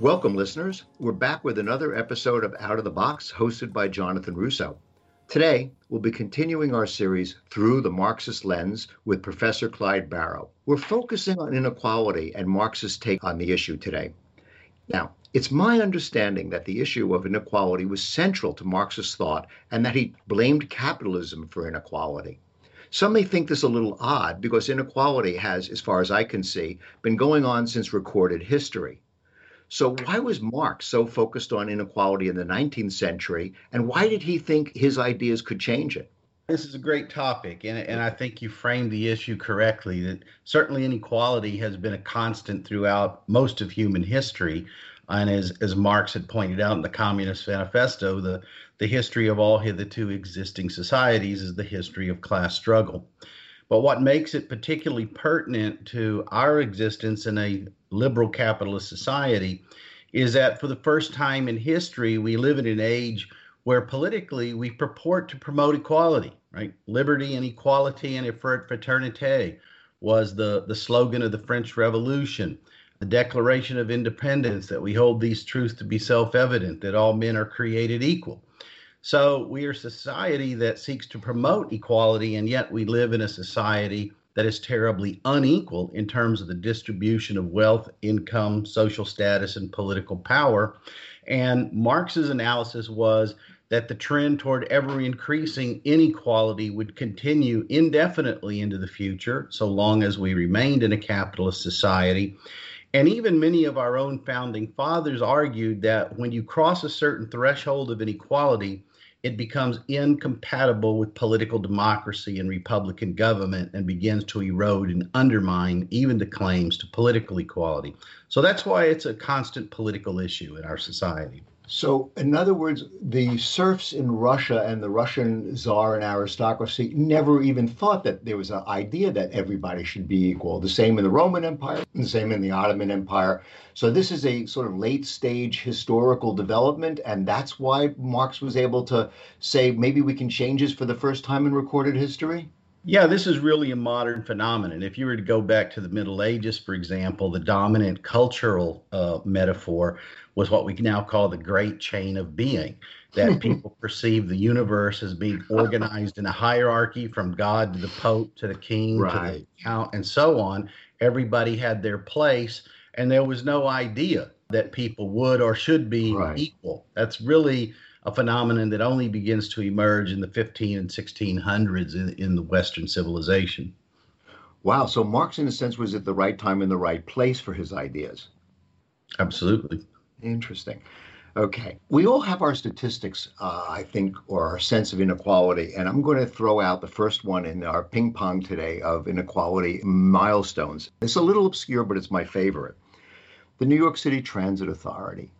Welcome, listeners. We're back with another episode of Out of the Box, hosted by Jonathan Russo. Today, we'll be continuing our series through the Marxist lens with Professor Clyde Barrow. We're focusing on inequality and Marxist take on the issue today. Now, it's my understanding that the issue of inequality was central to Marxist thought and that he blamed capitalism for inequality. Some may think this a little odd because inequality has, as far as I can see, been going on since recorded history. So, why was Marx so focused on inequality in the 19th century, and why did he think his ideas could change it? This is a great topic, and, and I think you framed the issue correctly. That certainly inequality has been a constant throughout most of human history. And as, as Marx had pointed out in the Communist Manifesto, the, the history of all hitherto existing societies is the history of class struggle. But what makes it particularly pertinent to our existence in a liberal capitalist society is that for the first time in history, we live in an age where politically we purport to promote equality, right? Liberty and equality and fraternité was the, the slogan of the French Revolution. The Declaration of Independence that we hold these truths to be self evident, that all men are created equal. So we are a society that seeks to promote equality, and yet we live in a society that is terribly unequal in terms of the distribution of wealth, income, social status, and political power. And Marx's analysis was that the trend toward ever increasing inequality would continue indefinitely into the future, so long as we remained in a capitalist society. And even many of our own founding fathers argued that when you cross a certain threshold of inequality, it becomes incompatible with political democracy and Republican government and begins to erode and undermine even the claims to political equality. So that's why it's a constant political issue in our society. So, in other words, the serfs in Russia and the Russian czar and aristocracy never even thought that there was an idea that everybody should be equal. The same in the Roman Empire, the same in the Ottoman Empire. So, this is a sort of late stage historical development, and that's why Marx was able to say maybe we can change this for the first time in recorded history. Yeah, this is really a modern phenomenon. If you were to go back to the Middle Ages, for example, the dominant cultural uh, metaphor was what we now call the great chain of being, that people perceive the universe as being organized in a hierarchy from God to the Pope to the King right. to the Count and so on. Everybody had their place, and there was no idea that people would or should be right. equal. That's really a phenomenon that only begins to emerge in the 15 and 1600s in, in the Western civilization. Wow. So Marx, in a sense, was at the right time in the right place for his ideas. Absolutely. Interesting. Okay. We all have our statistics, uh, I think, or our sense of inequality. And I'm going to throw out the first one in our ping pong today of inequality milestones. It's a little obscure, but it's my favorite. The New York City Transit Authority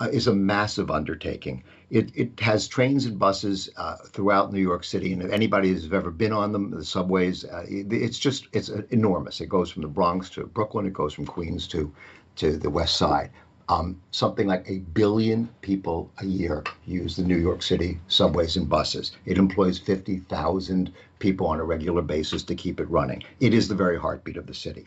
uh, is a massive undertaking. It, it has trains and buses uh, throughout New York City, and if anybody has ever been on them, the subways, uh, it, it's just it's enormous. It goes from the Bronx to Brooklyn. It goes from Queens to to the West Side. Um, something like a billion people a year use the New York City subways and buses. It employs 50,000 people on a regular basis to keep it running. It is the very heartbeat of the city.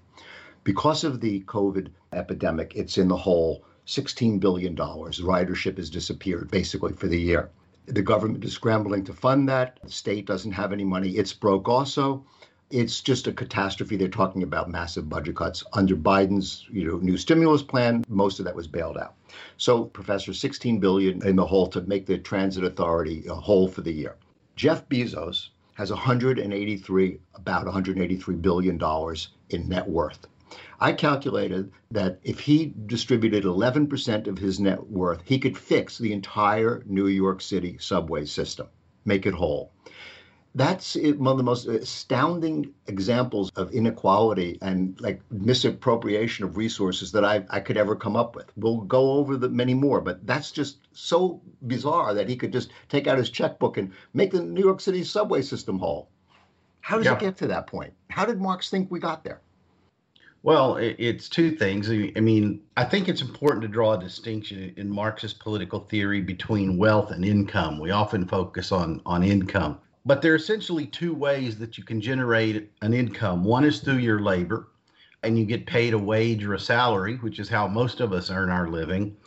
Because of the COVID epidemic, it's in the hole $16 billion. Ridership has disappeared basically for the year. The government is scrambling to fund that. The state doesn't have any money. It's broke also. It's just a catastrophe. They're talking about massive budget cuts under Biden's you know, new stimulus plan. Most of that was bailed out. So, Professor, 16 billion in the hole to make the transit authority a whole for the year. Jeff Bezos has 183 about 183 billion dollars in net worth. I calculated that if he distributed 11% of his net worth, he could fix the entire New York City subway system, make it whole. That's one of the most astounding examples of inequality and like misappropriation of resources that I, I could ever come up with. We'll go over the many more, but that's just so bizarre that he could just take out his checkbook and make the New York City subway system whole. How does yeah. it get to that point? How did Marx think we got there? Well, it's two things. I mean, I think it's important to draw a distinction in Marxist political theory between wealth and income. We often focus on on income. But there are essentially two ways that you can generate an income. One is through your labor, and you get paid a wage or a salary, which is how most of us earn our living,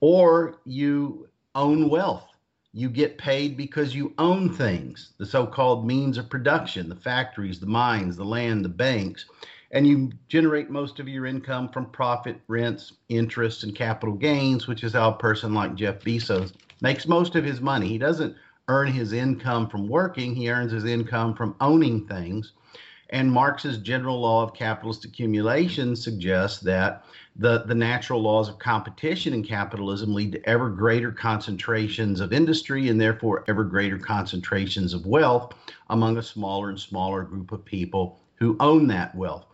or you own wealth. You get paid because you own things, the so called means of production, the factories, the mines, the land, the banks, and you generate most of your income from profit, rents, interest, and capital gains, which is how a person like Jeff Bezos makes most of his money. He doesn't earn his income from working, he earns his income from owning things. And Marx's general law of capitalist accumulation suggests that the, the natural laws of competition in capitalism lead to ever greater concentrations of industry and therefore ever greater concentrations of wealth among a smaller and smaller group of people who own that wealth.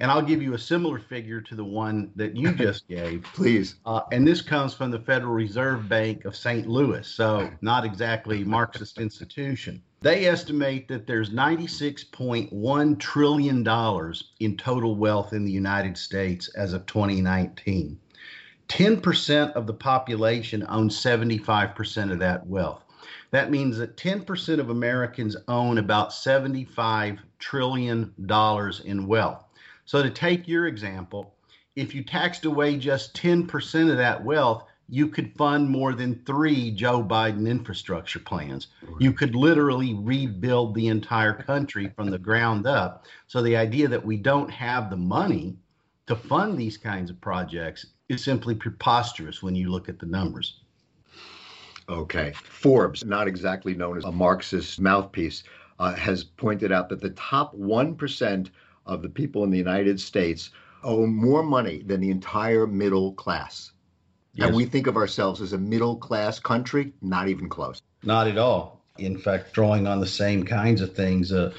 And I'll give you a similar figure to the one that you just gave. Please. Uh, and this comes from the Federal Reserve Bank of St. Louis, so not exactly Marxist institution. They estimate that there's $96.1 trillion in total wealth in the United States as of 2019. 10% of the population owns 75% of that wealth. That means that 10% of Americans own about $75 trillion in wealth. So, to take your example, if you taxed away just 10% of that wealth, you could fund more than three Joe Biden infrastructure plans. You could literally rebuild the entire country from the ground up. So, the idea that we don't have the money to fund these kinds of projects is simply preposterous when you look at the numbers. Okay. Forbes, not exactly known as a Marxist mouthpiece, uh, has pointed out that the top 1% of the people in the United States owe more money than the entire middle class. Yes. And we think of ourselves as a middle class country, not even close. Not at all. In fact, drawing on the same kinds of things, uh,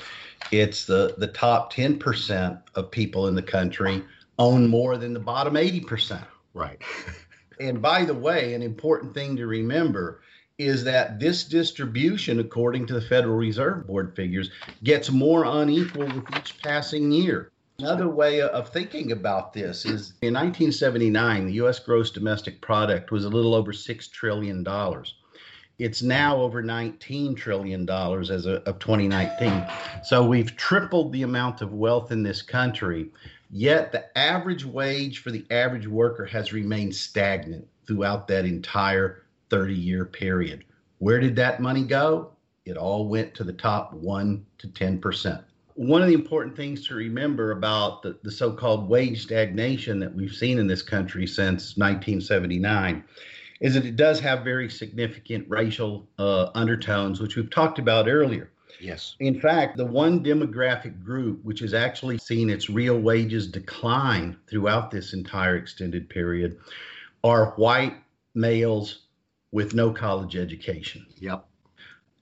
it's the, the top 10% of people in the country own more than the bottom 80%. Right. and by the way, an important thing to remember is that this distribution, according to the Federal Reserve Board figures, gets more unequal with each passing year. Another way of thinking about this is in 1979, the U.S. gross domestic product was a little over $6 trillion. It's now over $19 trillion as of 2019. So we've tripled the amount of wealth in this country, yet the average wage for the average worker has remained stagnant throughout that entire 30 year period. Where did that money go? It all went to the top 1 to 10%. One of the important things to remember about the, the so called wage stagnation that we've seen in this country since 1979 is that it does have very significant racial uh, undertones, which we've talked about earlier. Yes. In fact, the one demographic group which has actually seen its real wages decline throughout this entire extended period are white males with no college education. Yep.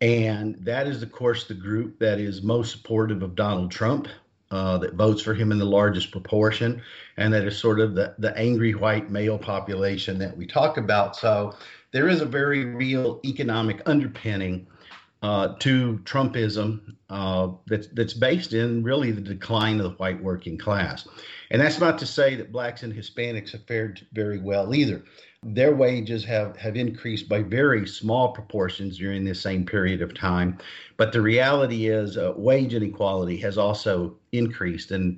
And that is, of course, the group that is most supportive of Donald Trump, uh, that votes for him in the largest proportion, and that is sort of the, the angry white male population that we talk about. So there is a very real economic underpinning uh, to Trumpism uh, that's, that's based in really the decline of the white working class. And that's not to say that blacks and Hispanics have fared very well either their wages have, have increased by very small proportions during this same period of time. But the reality is, uh, wage inequality has also increased. And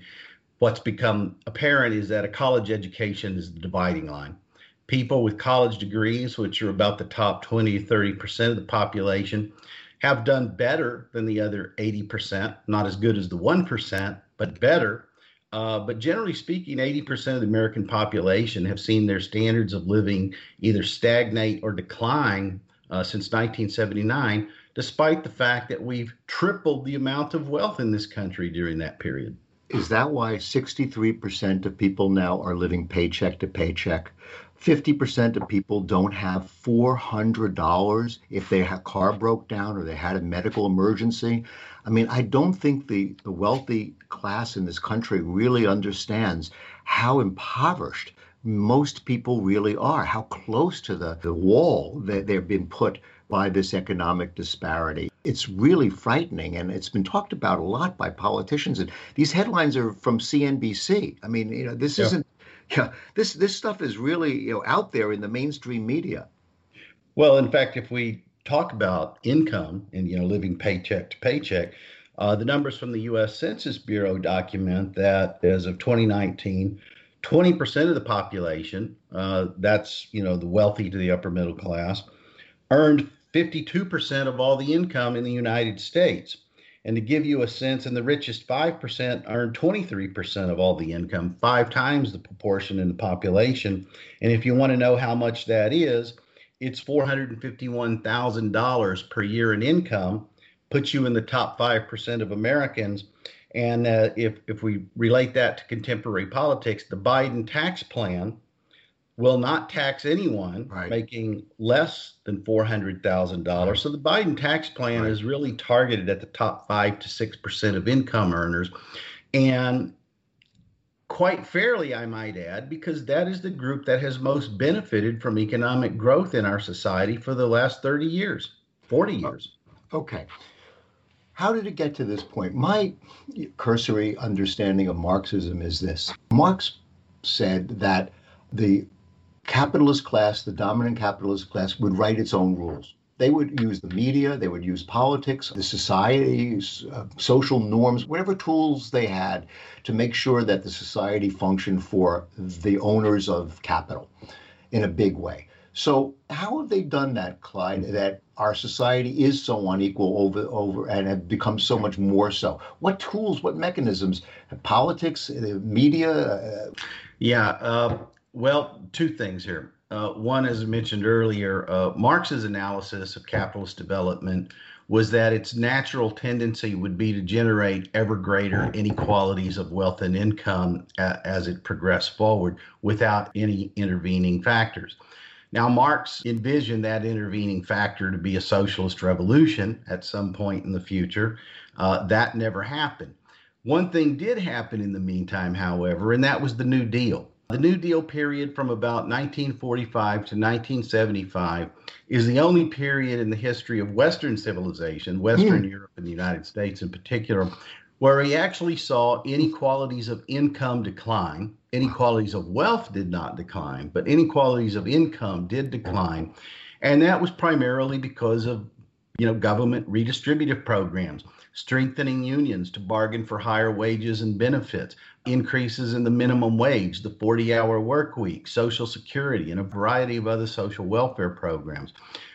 what's become apparent is that a college education is the dividing line. People with college degrees, which are about the top 20 30% of the population, have done better than the other 80%, not as good as the 1%, but better uh, but generally speaking, 80% of the American population have seen their standards of living either stagnate or decline uh, since 1979, despite the fact that we've tripled the amount of wealth in this country during that period. Is that why 63% of people now are living paycheck to paycheck? 50% of people don't have $400 if their car broke down or they had a medical emergency. I mean, I don't think the, the wealthy class in this country really understands how impoverished most people really are, how close to the, the wall that they've been put by this economic disparity. It's really frightening, and it's been talked about a lot by politicians. And these headlines are from CNBC. I mean, you know, this yeah. isn't yeah, this this stuff is really you know out there in the mainstream media. Well, in fact, if we talk about income and you know living paycheck to paycheck, uh, the numbers from the U.S. Census Bureau document that as of 2019, 20% of the population, uh, that's you know the wealthy to the upper middle class, earned 52% of all the income in the United States. And to give you a sense, and the richest 5% earn 23% of all the income, five times the proportion in the population. And if you want to know how much that is, it's $451,000 per year in income, puts you in the top 5% of Americans. And uh, if, if we relate that to contemporary politics, the Biden tax plan will not tax anyone right. making less than $400,000. Right. So the Biden tax plan right. is really targeted at the top 5 to 6% of income earners. And quite fairly, I might add, because that is the group that has most benefited from economic growth in our society for the last 30 years, 40 years. Okay. How did it get to this point? My cursory understanding of Marxism is this Marx said that the capitalist class, the dominant capitalist class, would write its own rules. They would use the media, they would use politics, the society's uh, social norms, whatever tools they had to make sure that the society functioned for the owners of capital in a big way. So, how have they done that, Clyde? That our society is so unequal over over and have become so much more so. What tools, what mechanisms, politics, the media? Uh, yeah, uh, well, two things here. Uh, one, as I mentioned earlier, uh, Marx's analysis of capitalist development was that its natural tendency would be to generate ever greater inequalities of wealth and income a- as it progressed forward without any intervening factors. Now, Marx envisioned that intervening factor to be a socialist revolution at some point in the future. Uh, that never happened. One thing did happen in the meantime, however, and that was the New Deal. The New Deal period from about 1945 to 1975 is the only period in the history of Western civilization, Western mm. Europe and the United States in particular, where we actually saw inequalities of income decline. Inequalities of wealth did not decline, but inequalities of income did decline. And that was primarily because of you know government redistributive programs strengthening unions to bargain for higher wages and benefits, increases in the minimum wage, the 40 hour work week, Social Security, and a variety of other social welfare programs.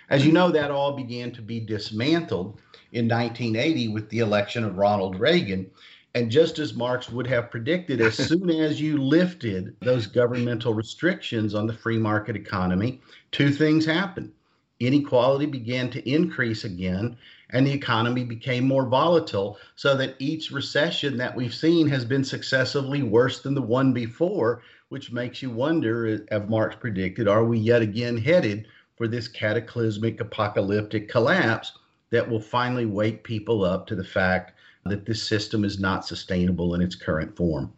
As you know, that all began to be dismantled in 1980 with the election of Ronald Reagan. And just as Marx would have predicted, as soon as you lifted those governmental restrictions on the free market economy, two things happened. Inequality began to increase again, and the economy became more volatile so that each recession that we've seen has been successively worse than the one before which makes you wonder as marx predicted are we yet again headed for this cataclysmic apocalyptic collapse that will finally wake people up to the fact that this system is not sustainable in its current form?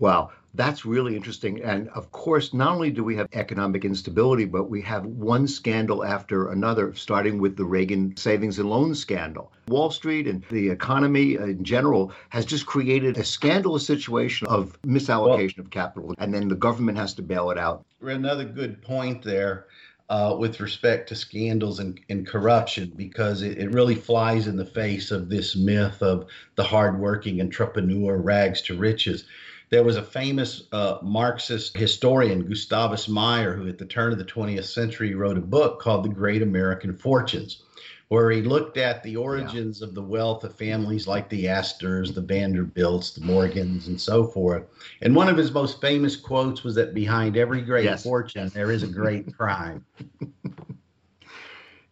Wow that's really interesting. And of course, not only do we have economic instability, but we have one scandal after another, starting with the Reagan savings and loan scandal. Wall Street and the economy in general has just created a scandalous situation of misallocation well, of capital, and then the government has to bail it out. Another good point there. Uh, with respect to scandals and, and corruption because it, it, really flies in the face of this myth of the hardworking entrepreneur rags to riches. There was a famous uh, Marxist historian, Gustavus Meyer, who at the turn of the 20th century wrote a book called The Great American Fortunes, where he looked at the origins yeah. of the wealth of families like the Astors, the Vanderbilts, the Morgans, and so forth. And one of his most famous quotes was that behind every great yes. fortune, there is a great crime.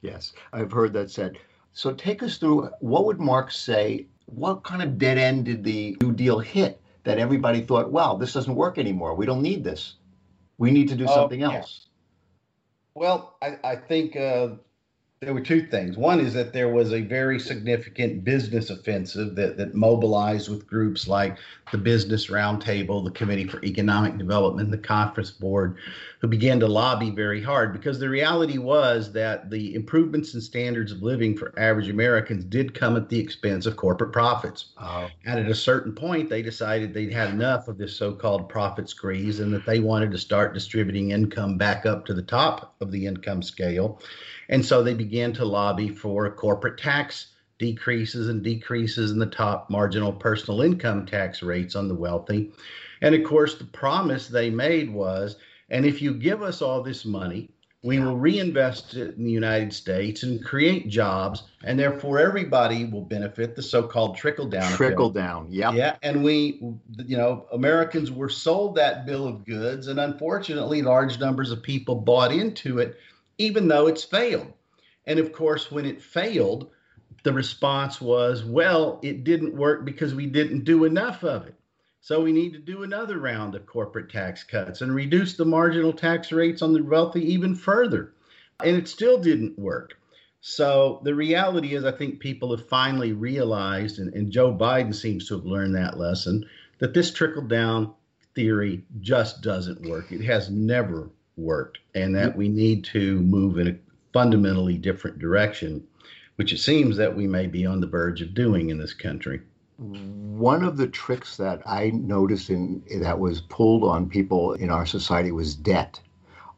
yes, I've heard that said. So take us through what would Marx say? What kind of dead end did the New Deal hit? That everybody thought, wow, this doesn't work anymore. We don't need this. We need to do oh, something else. Well, I, I think uh, there were two things. One is that there was a very significant business offensive that, that mobilized with groups like the Business Roundtable, the Committee for Economic Development, the Conference Board, who began to lobby very hard because the reality was that the improvements in standards of living for average Americans did come at the expense of corporate profits. Oh. And at a certain point, they decided they'd had enough of this so called profit squeeze and that they wanted to start distributing income back up to the top of the income scale. And so they began to lobby for corporate tax decreases and decreases in the top marginal personal income tax rates on the wealthy. And of course, the promise they made was and if you give us all this money, we will reinvest it in the United States and create jobs, and therefore everybody will benefit. The so-called trickle down. Trickle down. Yeah. Yeah, and we, you know, Americans were sold that bill of goods, and unfortunately, large numbers of people bought into it, even though it's failed. And of course, when it failed, the response was, "Well, it didn't work because we didn't do enough of it." So we need to do another round of corporate tax cuts and reduce the marginal tax rates on the wealthy even further. And it still didn't work. So the reality is, I think people have finally realized, and, and Joe Biden seems to have learned that lesson, that this trickle down theory just doesn't work. It has never worked, and that we need to move in a fundamentally different direction, which it seems that we may be on the verge of doing in this country one of the tricks that I noticed in that was pulled on people in our society was debt.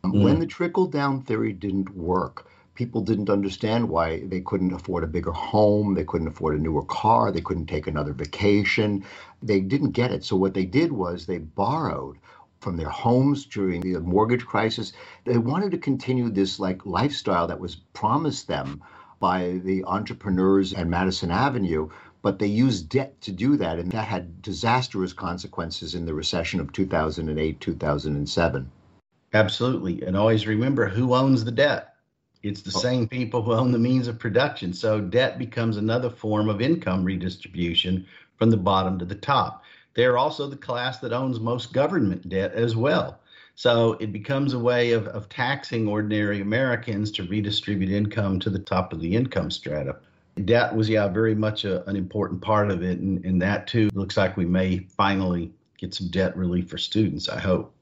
Mm. When the trickle down theory didn't work, people didn't understand why they couldn't afford a bigger home, they couldn't afford a newer car, they couldn't take another vacation. They didn't get it. So what they did was they borrowed from their homes during the mortgage crisis. They wanted to continue this like lifestyle that was promised them by the entrepreneurs at Madison Avenue but they used debt to do that, and that had disastrous consequences in the recession of 2008, 2007. Absolutely. And always remember who owns the debt. It's the oh. same people who own the means of production. So debt becomes another form of income redistribution from the bottom to the top. They're also the class that owns most government debt as well. So it becomes a way of, of taxing ordinary Americans to redistribute income to the top of the income strata. Debt was yeah very much a, an important part of it and, and that too looks like we may finally get some debt relief for students i hope.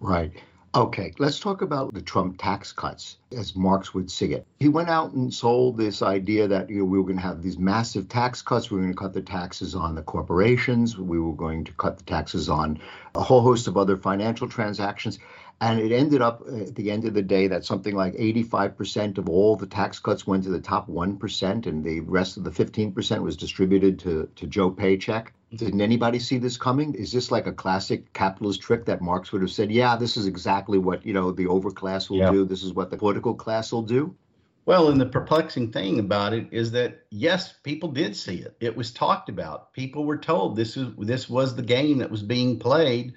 Right okay let's talk about the trump tax cuts as marx would see it. He went out and sold this idea that you know, we were going to have these massive tax cuts we were going to cut the taxes on the corporations we were going to cut the taxes on a whole host of other financial transactions and it ended up uh, at the end of the day that something like 85% of all the tax cuts went to the top 1%, and the rest of the 15% was distributed to, to Joe Paycheck. Didn't anybody see this coming? Is this like a classic capitalist trick that Marx would have said, yeah, this is exactly what, you know, the overclass will do. This is what the political class will do? Well, and the perplexing thing about it is that yes, people did see it. It was talked about. People were told this was this was the game that was being played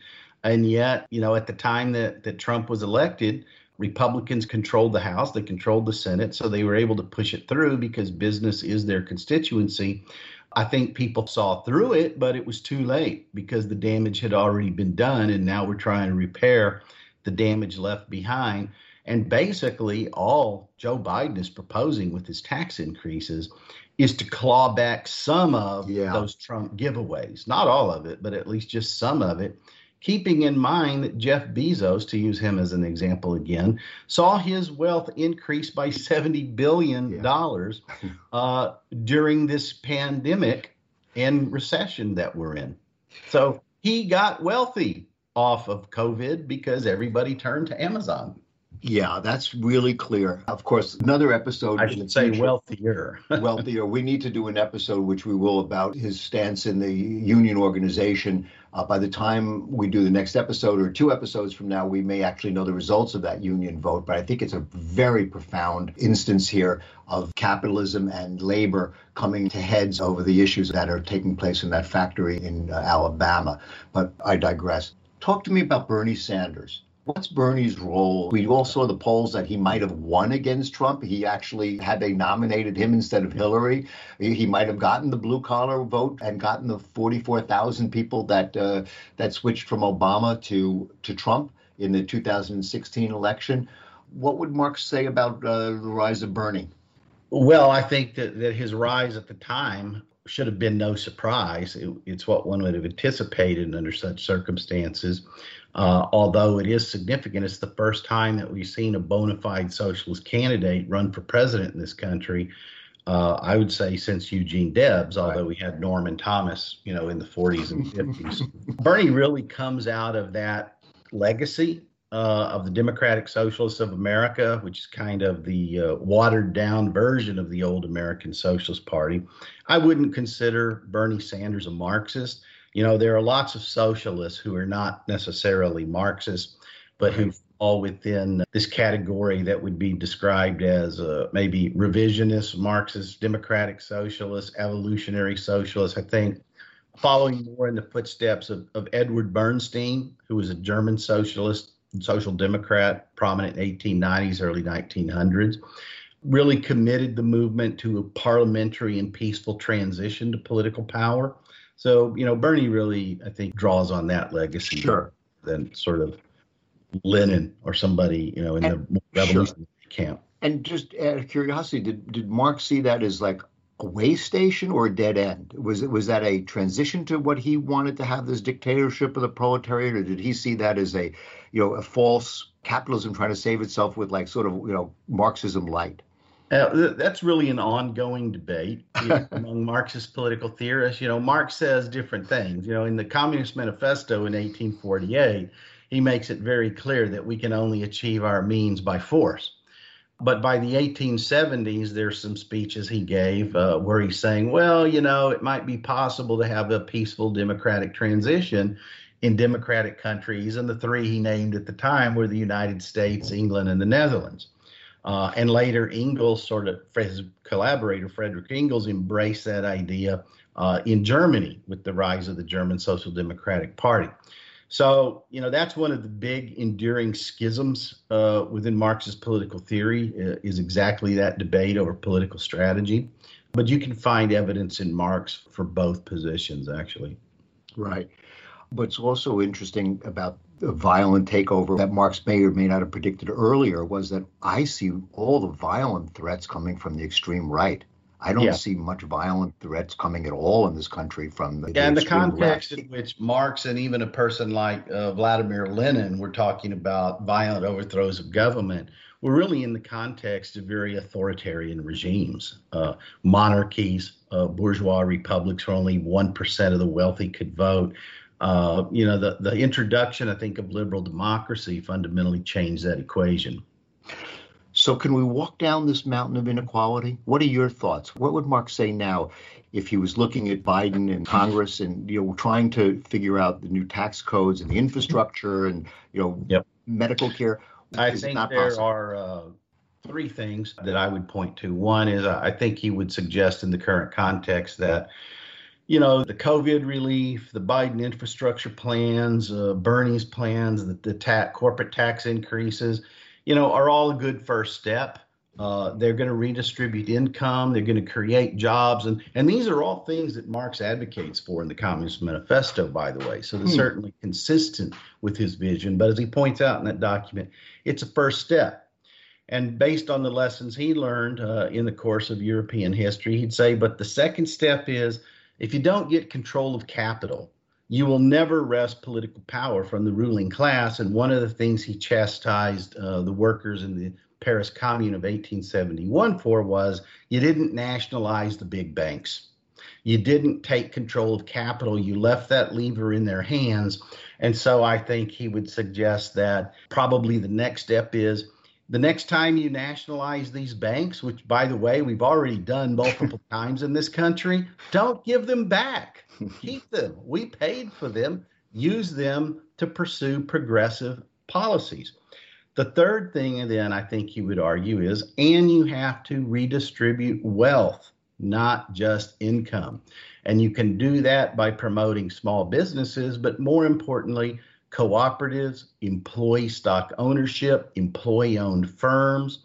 and yet, you know, at the time that, that Trump was elected, Republicans controlled the House, they controlled the Senate, so they were able to push it through because business is their constituency. I think people saw through it, but it was too late because the damage had already been done, and now we're trying to repair the damage left behind. And basically, all Joe Biden is proposing with his tax increases is to claw back some of yeah. those Trump giveaways. Not all of it, but at least just some of it keeping in mind that Jeff Bezos, to use him as an example again, saw his wealth increase by $70 billion yeah. uh, during this pandemic and recession that we're in. So he got wealthy off of COVID because everybody turned to Amazon. Yeah, that's really clear. Of course, another episode. I should say wealthier. wealthier. We need to do an episode, which we will, about his stance in the union organization. Uh, by the time we do the next episode or two episodes from now, we may actually know the results of that union vote. But I think it's a very profound instance here of capitalism and labor coming to heads over the issues that are taking place in that factory in uh, Alabama. But I digress. Talk to me about Bernie Sanders. What's Bernie's role? We all saw the polls that he might have won against Trump. He actually, had they nominated him instead of Hillary, he might have gotten the blue collar vote and gotten the 44,000 people that uh, that switched from Obama to to Trump in the 2016 election. What would Marx say about uh, the rise of Bernie? Well, I think that, that his rise at the time should have been no surprise. It, it's what one would have anticipated under such circumstances. Uh, although it is significant, it's the first time that we've seen a bona fide socialist candidate run for president in this country. Uh, I would say since Eugene Debs, although we had Norman Thomas, you know, in the 40s and 50s. Bernie really comes out of that legacy uh, of the Democratic Socialists of America, which is kind of the uh, watered down version of the old American Socialist Party. I wouldn't consider Bernie Sanders a Marxist. You know, there are lots of socialists who are not necessarily Marxists, but who fall within this category that would be described as uh, maybe revisionist Marxist, democratic socialist, evolutionary socialist. I think following more in the footsteps of, of Edward Bernstein, who was a German socialist social democrat, prominent in 1890s, early 1900s, really committed the movement to a parliamentary and peaceful transition to political power. So, you know, Bernie really, I think, draws on that legacy. Sure. Than sort of Lenin or somebody, you know, in and, the revolutionary sure. camp. And just out of curiosity, did, did Marx see that as like a way station or a dead end? Was it was that a transition to what he wanted to have this dictatorship of the proletariat, or did he see that as a you know a false capitalism trying to save itself with like sort of you know Marxism light? Uh, that's really an ongoing debate among Marxist political theorists. You know, Marx says different things. You know, in the Communist Manifesto in 1848, he makes it very clear that we can only achieve our means by force. But by the 1870s, there's some speeches he gave uh, where he's saying, well, you know, it might be possible to have a peaceful democratic transition in democratic countries. And the three he named at the time were the United States, England, and the Netherlands. Uh, and later, Engels, sort of his collaborator, Frederick Engels, embraced that idea uh, in Germany with the rise of the German Social Democratic Party. So, you know, that's one of the big enduring schisms uh, within Marxist political theory uh, is exactly that debate over political strategy. But you can find evidence in Marx for both positions, actually. Right. What's also interesting about the violent takeover that Marx may or may not have predicted earlier was that I see all the violent threats coming from the extreme right. I don't yeah. see much violent threats coming at all in this country from the. Yeah, in the context in which Marx and even a person like uh, Vladimir Lenin were talking about violent overthrows of government, we're really in the context of very authoritarian regimes, uh, monarchies, uh, bourgeois republics where only 1% of the wealthy could vote. Uh, you know, the, the introduction, I think, of liberal democracy fundamentally changed that equation. So, can we walk down this mountain of inequality? What are your thoughts? What would Mark say now if he was looking at Biden and Congress and you know trying to figure out the new tax codes and the infrastructure and you know yep. medical care? I think there possible? are uh, three things that I would point to. One is I think he would suggest in the current context that you know, the COVID relief, the Biden infrastructure plans, uh, Bernie's plans, the, the ta- corporate tax increases, you know, are all a good first step. Uh, they're going to redistribute income. They're going to create jobs, and and these are all things that Marx advocates for in the Communist Manifesto, by the way. So they're hmm. certainly consistent with his vision. But as he points out in that document, it's a first step. And based on the lessons he learned uh, in the course of European history, he'd say, but the second step is if you don't get control of capital, you will never wrest political power from the ruling class. And one of the things he chastised uh, the workers in the Paris Commune of 1871 for was you didn't nationalize the big banks. You didn't take control of capital. You left that lever in their hands. And so I think he would suggest that probably the next step is the next time you nationalize these banks, which by the way, we've already done multiple times in this country, don't give them back. Keep them. We paid for them. Use them to pursue progressive policies. The third thing, and then, I think you would argue is, and you have to redistribute wealth, not just income. And you can do that by promoting small businesses, but more importantly, cooperatives, employee stock ownership, employee owned firms,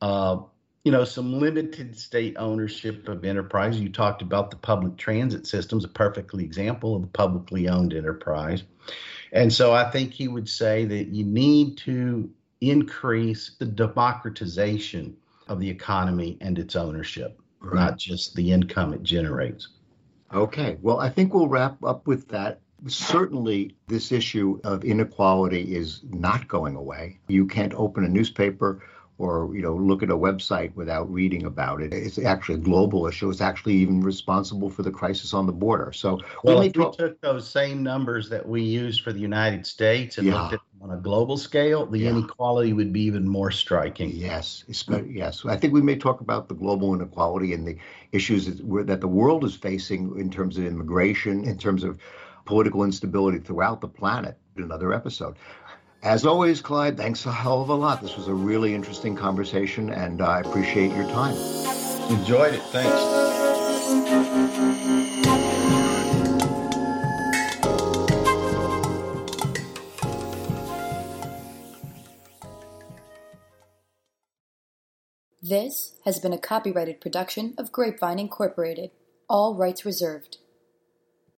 uh, you know, some limited state ownership of enterprise. You talked about the public transit systems, a perfectly example of a publicly owned enterprise. And so I think he would say that you need to increase the democratization of the economy and its ownership, right. not just the income it generates. Okay. Well, I think we'll wrap up with that. Certainly, this issue of inequality is not going away. You can't open a newspaper or you know look at a website without reading about it. It's actually a global issue. It's actually even responsible for the crisis on the border. So well, we if we took those same numbers that we used for the United States and yeah. looked at them on a global scale, the yeah. inequality would be even more striking. Yes, yes. I think we may talk about the global inequality and the issues that the world is facing in terms of immigration, in terms of political instability throughout the planet in another episode. As always, Clyde, thanks a hell of a lot. This was a really interesting conversation, and I appreciate your time. Enjoyed it. Thanks. This has been a copyrighted production of Grapevine Incorporated. All rights reserved.